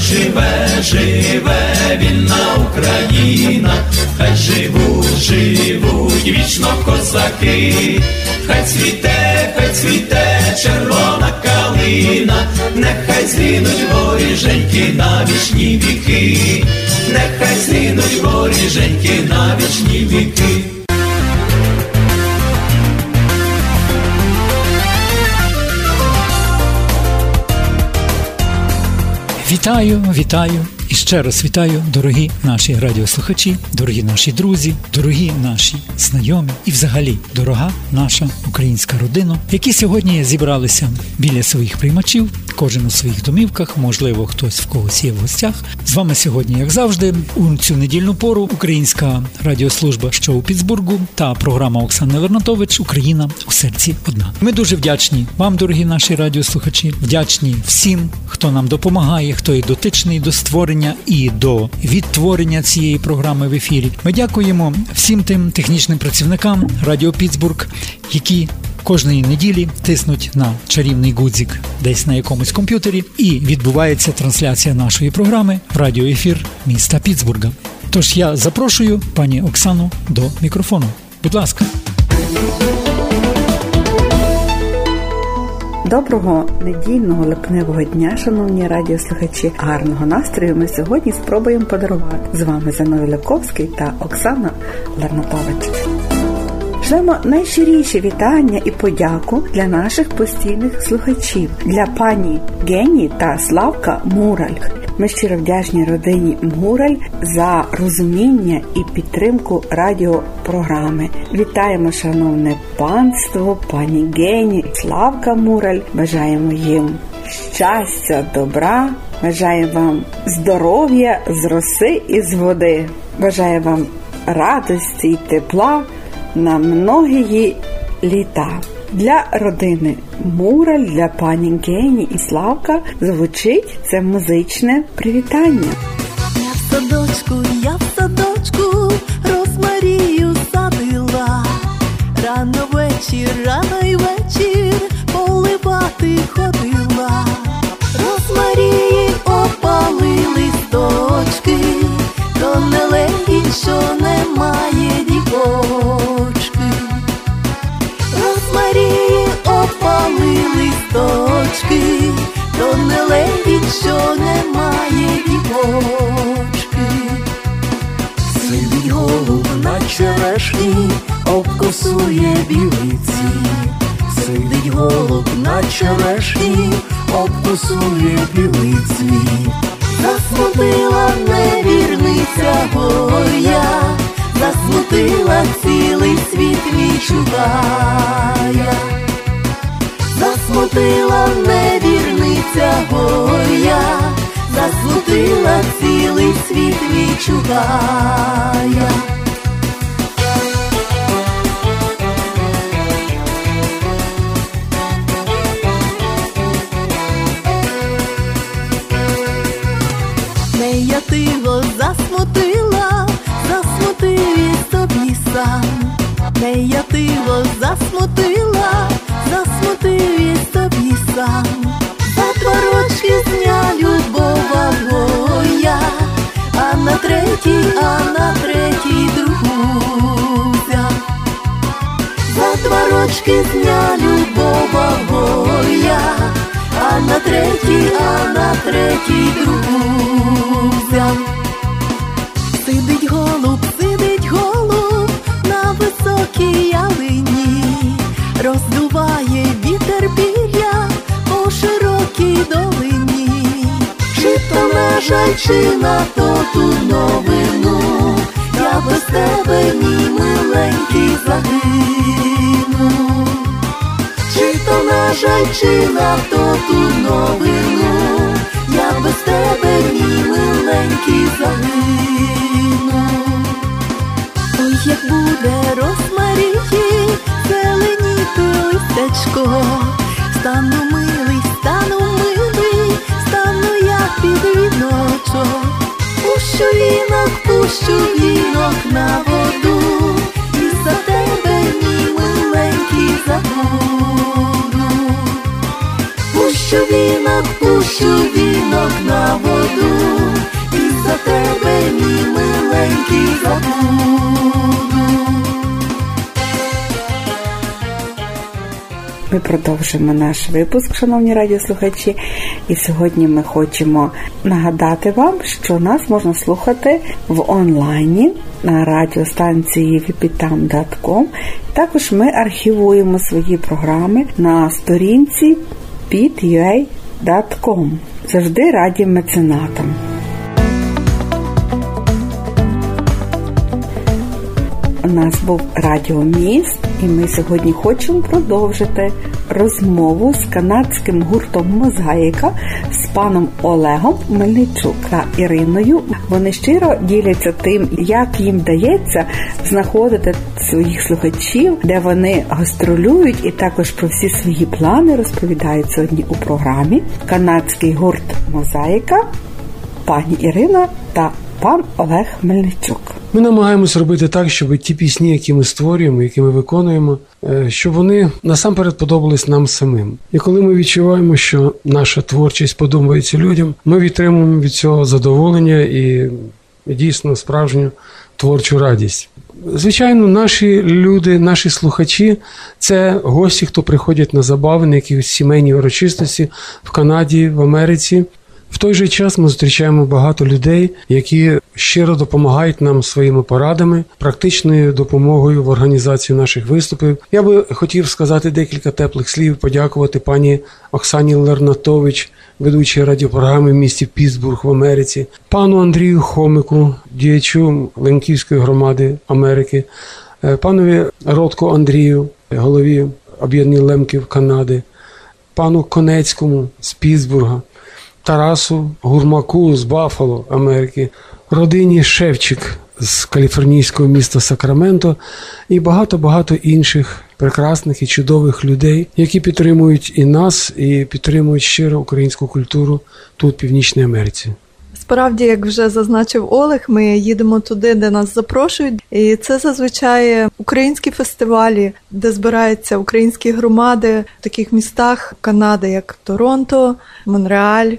живе, живе вільна Україна, хай живуть, живуть вічно козаки, хай цвіте, хай цвіте червона калина, нехай згинуть воріженьки на вічні віки, нехай згинуть воріженьки на вічні віки. Вітаю, вітаю і ще раз вітаю, дорогі наші радіослухачі, дорогі наші друзі, дорогі наші знайомі і, взагалі, дорога наша українська родина, які сьогодні зібралися біля своїх приймачів, кожен у своїх домівках, можливо, хтось в когось є в гостях. З вами сьогодні, як завжди, у цю недільну пору українська радіослужба, що у Піцбургу, та програма Оксани Вернатович Україна у серці одна. Ми дуже вдячні вам, дорогі наші радіослухачі, вдячні всім, хто нам допомагає, хто є дотичний до створення і до відтворення цієї програми в ефірі. Ми дякуємо всім тим технічним працівникам Радіо Піцбург, які кожної неділі тиснуть на чарівний гудзик десь на якомусь комп'ютері, і відбувається трансляція нашої програми в радіоефір міста Піцбурга. Тож я запрошую пані Оксану до мікрофону. Будь ласка. Доброго недільного липневого дня, шановні радіослухачі. Гарного настрою ми сьогодні спробуємо подарувати з вами Занові Левковський та Оксана Ларнатович. Шлемо найщиріші вітання і подяку для наших постійних слухачів, для пані Гені та Славка Мураль. Ми щиро вдячні родині Мураль за розуміння і підтримку радіопрограми. Вітаємо, шановне панство, пані Гені, Славка Мураль. Бажаємо їм щастя, добра. Бажаємо вам здоров'я з роси і з води. Бажаю вам радості й тепла на многії літа. Для родини Мураль, для пані Гені і Славка звучить це музичне привітання. Я в садочку, що немає дівочки. Сидить голуб на черешні, обкусує білиці, сидить голуб на черешні, обкусує білиці. Засмутила невірниця моя, засмутила цілий світ відчуває. Засмутила невірниця моя, засмутила цілий світ відчуває. Не я тиго засмутила, засмутив тобі сам. Не я засмутила, засмутив тобі сам. Дня любова моя, а на третій, а на третій другуся. За два рочки з дня любова моя, а на третій, а на третій друзя. Сидить голуб, сидить голуб на високій ялині, роздуває вітер пір'я то на то ту новину, я без тебе, мій миленький, загину. Чи то на жаль, на то ту новину, я без тебе, мій миленький, загину. Ой, як буде розмарії, зеленіти листечко, стану милий, Пущу вінок на воду, і за тебе, мій миленький, забуду. Пущу вінок, пущу вінок на воду, і за тебе, мій миленький, забуду. Ми продовжимо наш випуск, шановні радіослухачі, і сьогодні ми хочемо нагадати вам, що нас можна слухати в онлайні на радіостанції vipitam.com. Також ми архівуємо свої програми на сторінці pit.ua.com. Завжди раді меценатам. У нас був радіоміст, і ми сьогодні хочемо продовжити розмову з канадським гуртом Мозаїка з паном Олегом Мельничук та Іриною. Вони щиро діляться тим, як їм вдається знаходити своїх слухачів, де вони гастролюють, і також про всі свої плани розповідають сьогодні у програмі. Канадський гурт Мозаїка, пані Ірина та пан Олег Мельничук. Ми намагаємося робити так, щоб ті пісні, які ми створюємо, які ми виконуємо, е, щоб вони насамперед подобались нам самим. І коли ми відчуваємо, що наша творчість подобається людям, ми відтримуємо від цього задоволення і дійсно справжню творчу радість. Звичайно, наші люди, наші слухачі це гості, хто приходять на забави, на якісь сімейні урочистості в Канаді, в Америці. В той же час ми зустрічаємо багато людей, які щиро допомагають нам своїми порадами, практичною допомогою в організації наших виступів. Я би хотів сказати декілька теплих слів, подякувати пані Оксані Лернатович, ведучій радіопрограми в місті Пітсбург в Америці, пану Андрію Хомику, діячу Ленківської громади Америки, е, панові Ротко Андрію, голові об'єднання Лемків Канади, пану Конецькому з Пітсбурга. Тарасу Гурмаку з Баффало, Америки, родині Шевчик з каліфорнійського міста Сакраменто і багато-багато інших прекрасних і чудових людей, які підтримують і нас, і підтримують щиро українську культуру тут, в Північній Америці. Справді, як вже зазначив Олег, ми їдемо туди, де нас запрошують, і це зазвичай українські фестивалі, де збираються українські громади в таких містах Канади, як Торонто, Монреаль,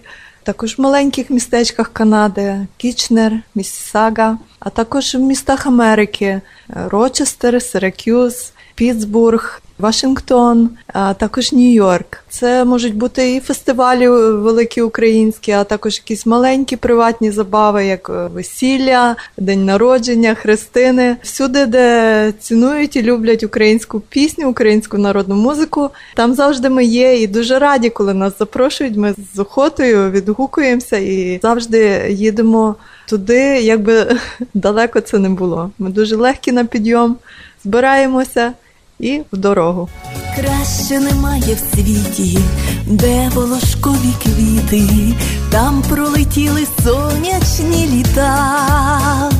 також в маленьких містечках Канади, Кічнер, Міссага, а також в містах Америки Рочестер, Сиракюз, Пітсбург, Вашингтон, а також Нью-Йорк. Це можуть бути і фестивалі великі українські, а також якісь маленькі приватні забави, як весілля, день народження, хрестини. Всюди, де цінують і люблять українську пісню, українську народну музику. Там завжди ми є і дуже раді, коли нас запрошують. Ми з охотою відгукуємося і завжди їдемо туди, якби далеко це не було. Ми дуже легкі на підйом, збираємося і в дорогу. Краще немає в світі, де волошкові квіти, там пролетіли сонячні літа,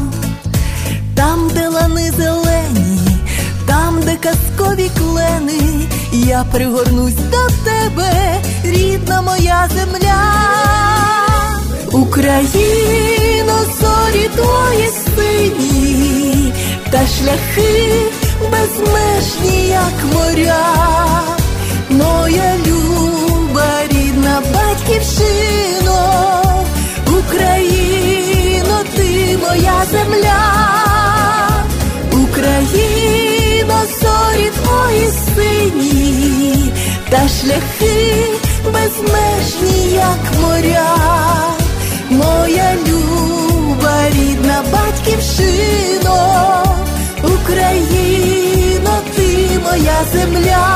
там, де лани зелені, там, де казкові клени, я пригорнусь до тебе, рідна моя земля, Україно, зорі твої сині та шляхи безмежні, як моря, моя люба, рідна батьківщино, Україно, ти моя земля, Україно, зорі твої сині, та шляхи безмежні, як моря, моя люба, рідна батьківщино. Земля,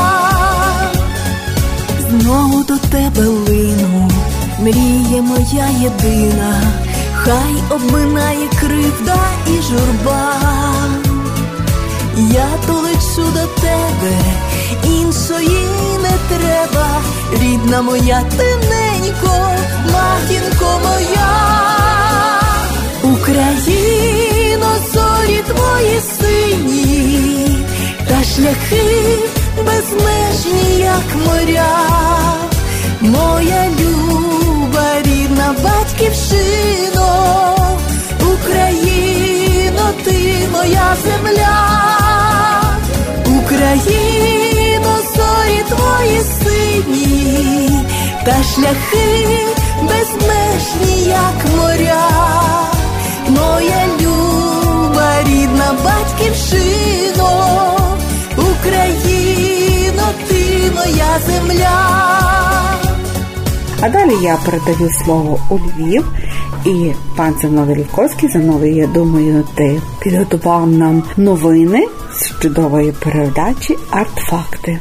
знову до тебе лину, мріє моя єдина, хай обминає кривда і журба. Я то лечу до тебе, іншої не треба, рідна моя тиненько, матінко моя, Україно, зорі твої сині, та шляхи безмежні, як моря, моя люба, рідна батьківщино, Україно, ти моя земля, Україно, зорі твої сині, та шляхи безмежні, як моря, моя люба, рідна земля. А далі я передаю слово у Львів. І пан Зановий Лівковський, Зановий, я думаю, ти підготував нам новини з чудової передачі Артфакти.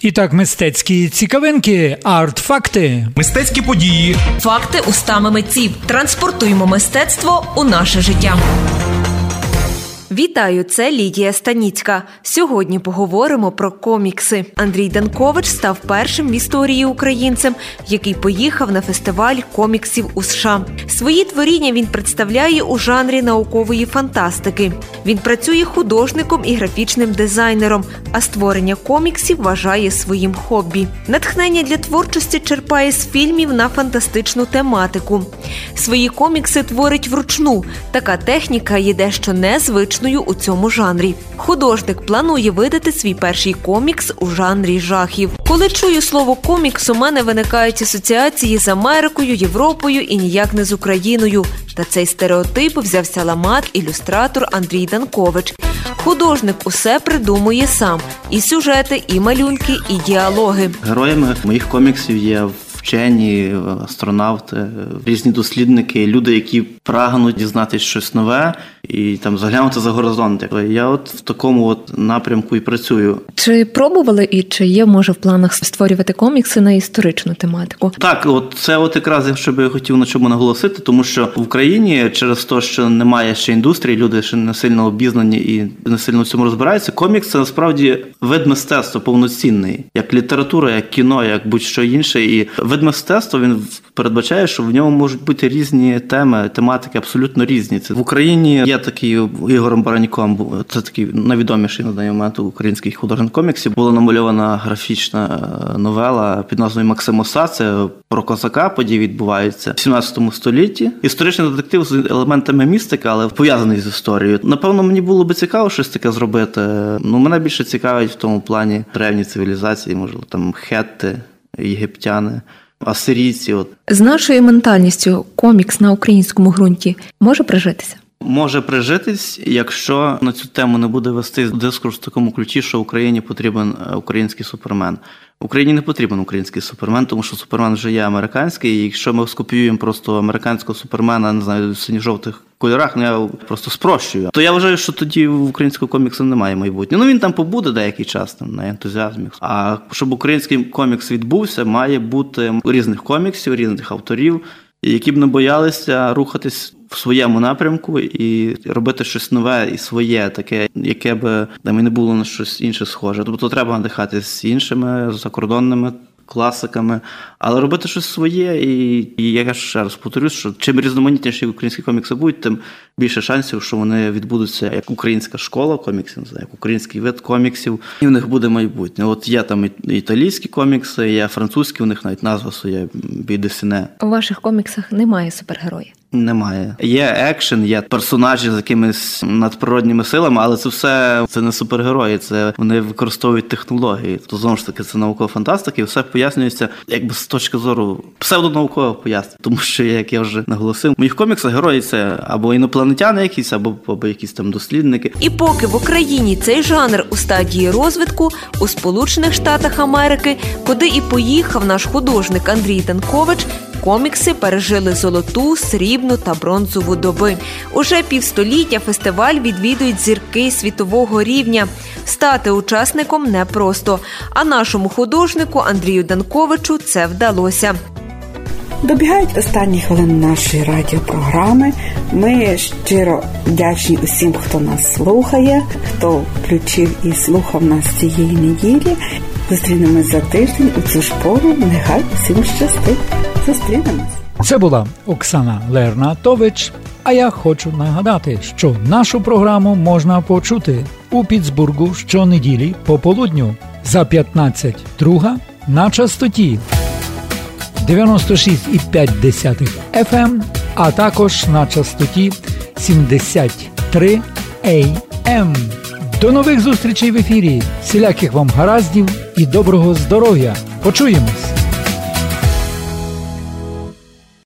І так, мистецькі цікавинки, арт-факти. Мистецькі події, Факти устами митців. Транспортуємо мистецтво у наше життя. Вітаю, це Лідія Станіцька. Сьогодні поговоримо про комікси. Андрій Данкович став першим в історії українцем, який поїхав на фестиваль коміксів у США. Свої творіння він представляє у жанрі наукової фантастики. Він працює художником і графічним дизайнером, а створення коміксів вважає своїм хобі. Натхнення для творчості черпає з фільмів на фантастичну тематику. Свої комікси творить вручну. Така техніка є дещо незвичною у цьому жанрі. Художник планує видати свій перший комікс у жанрі жахів. Коли чую слово комікс, у мене виникають асоціації з Америкою, Європою і ніяк не з Україною. Та цей стереотип взявся ламати ілюстратор Андрій Данкович. Художник усе придумує сам: і сюжети, і малюнки, і діалоги. Героями моїх коміксів є вчені, астронавти, різні дослідники, люди, які прагнуть дізнатися щось нове і там заглянути за горизонт. Я от в такому от напрямку і працюю. Чи пробували і чи є може в планах створювати комікси на історичну тематику? Так, от це от якраз що би я хотів на чому наголосити, тому що в Україні через те, що немає ще індустрії, люди ще не сильно обізнані і не сильно в цьому розбираються. Комікс це насправді вид мистецтва повноцінний, як література, як кіно, як будь-що інше. І вид мистецтва він передбачає, що в ньому можуть бути різні теми, тематики абсолютно різні. Це в Україні є такий Ігорем Бараніком, це такий найвідоміший на даний момент український художник коміксів. Була намальована графічна е, новела під назвою Максимоса. Це про козака події відбуваються в 17 столітті. Історичний детектив з елементами містики, але пов'язаний з історією. Напевно, мені було би цікаво щось таке зробити. Ну мене більше цікавить в тому плані древні цивілізації, можливо, там хетти, єгиптяни. Асирійці, от з нашою ментальністю комікс на українському ґрунті може прижитися. Може прижитись, якщо на цю тему не буде вести дискурс в такому ключі, що Україні потрібен е, український супермен. Україні не потрібен український супермен, тому що супермен вже є американський. І якщо ми скопіюємо просто американського супермена, не знаю, синьо-жовтих кольорах, ну я просто спрощую. То я вважаю, що тоді в українського коміксу немає майбутнього. Ну він там побуде деякий час там на ентузіазмі. А щоб український комікс відбувся, має бути різних коміксів, різних авторів, які б не боялися рухатись в своєму напрямку і робити щось нове і своє, таке, яке би там і не було на щось інше схоже. Тобто треба надихатись іншими закордонними класиками, але робити щось своє. І, і я ще раз повторюсь, що чим різноманітніші українські комікси будуть, тим більше шансів, що вони відбудуться як українська школа коміксів, як український вид коміксів, і в них буде майбутнє. От є там італійські комікси, є французькі, у них навіть назва своє бідесіне. У ваших коміксах немає супергероїв. Немає. Є екшен, є персонажі з якимись надприродніми силами, але це все це не супергерої, це вони використовують технології. То знову ж таки це наукова фантастика, і все пояснюється якби з точки зору псевдонаукового пояснення. Тому що, як я вже наголосив, в моїх коміксах герої це або інопланетяни, якісь, або, або якісь там дослідники. І поки в Україні цей жанр у стадії розвитку, у Сполучених Штатах Америки, куди і поїхав наш художник Андрій Танкович. Комікси пережили золоту, срібну та бронзову доби. Уже півстоліття фестиваль відвідують зірки світового рівня. Стати учасником непросто. А нашому художнику Андрію Данковичу це вдалося. Добігають останні хвилини нашої радіопрограми. Ми щиро вдячні усім, хто нас слухає, хто включив і слухав нас цієї неділі. Зустрінемось за тиждень у цю пору. Нехай усім щастить. Зустрінемось. Це була Оксана Лернатович. А я хочу нагадати, що нашу програму можна почути у Піцбургу щонеділі по полудню за 15.2 на частоті 96,5 FM, а також на частоті 73 AM. До нових зустрічей в ефірі. Всіляких вам гараздів і доброго здоров'я. Почуємось!